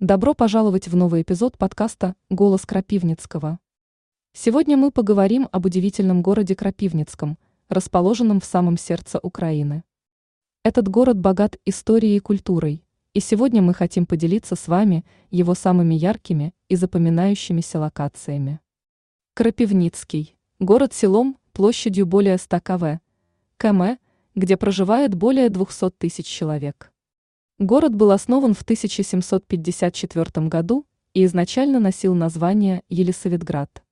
Добро пожаловать в новый эпизод подкаста «Голос Крапивницкого». Сегодня мы поговорим об удивительном городе Крапивницком, расположенном в самом сердце Украины. Этот город богат историей и культурой, и сегодня мы хотим поделиться с вами его самыми яркими и запоминающимися локациями. Крапивницкий – город селом площадью более 100 кв. км, где проживает более 200 тысяч человек. Город был основан в 1754 году и изначально носил название Елисаветград.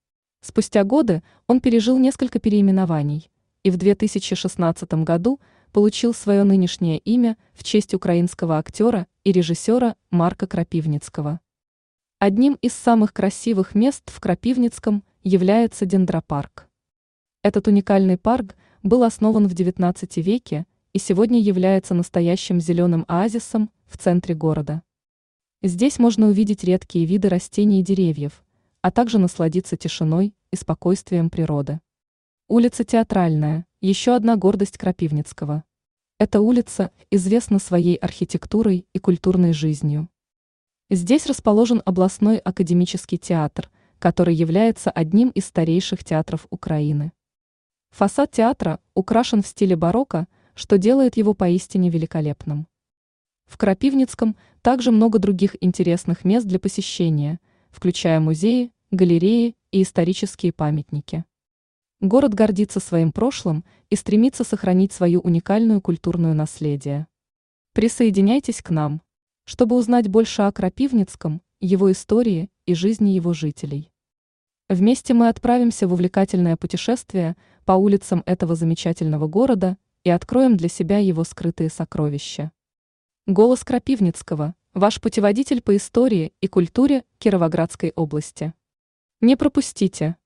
Спустя годы он пережил несколько переименований и в 2016 году получил свое нынешнее имя в честь украинского актера и режиссера Марка Крапивницкого. Одним из самых красивых мест в Крапивницком является дендропарк. Этот уникальный парк был основан в XIX веке и сегодня является настоящим зеленым оазисом в центре города. Здесь можно увидеть редкие виды растений и деревьев, а также насладиться тишиной и спокойствием природы. Улица Театральная – еще одна гордость Крапивницкого. Эта улица известна своей архитектурой и культурной жизнью. Здесь расположен областной академический театр, который является одним из старейших театров Украины. Фасад театра украшен в стиле барокко – что делает его поистине великолепным. В Крапивницком также много других интересных мест для посещения, включая музеи, галереи и исторические памятники. Город гордится своим прошлым и стремится сохранить свою уникальную культурную наследие. Присоединяйтесь к нам, чтобы узнать больше о Крапивницком, его истории и жизни его жителей. Вместе мы отправимся в увлекательное путешествие по улицам этого замечательного города – и откроем для себя его скрытые сокровища. Голос Крапивницкого – ваш путеводитель по истории и культуре Кировоградской области. Не пропустите!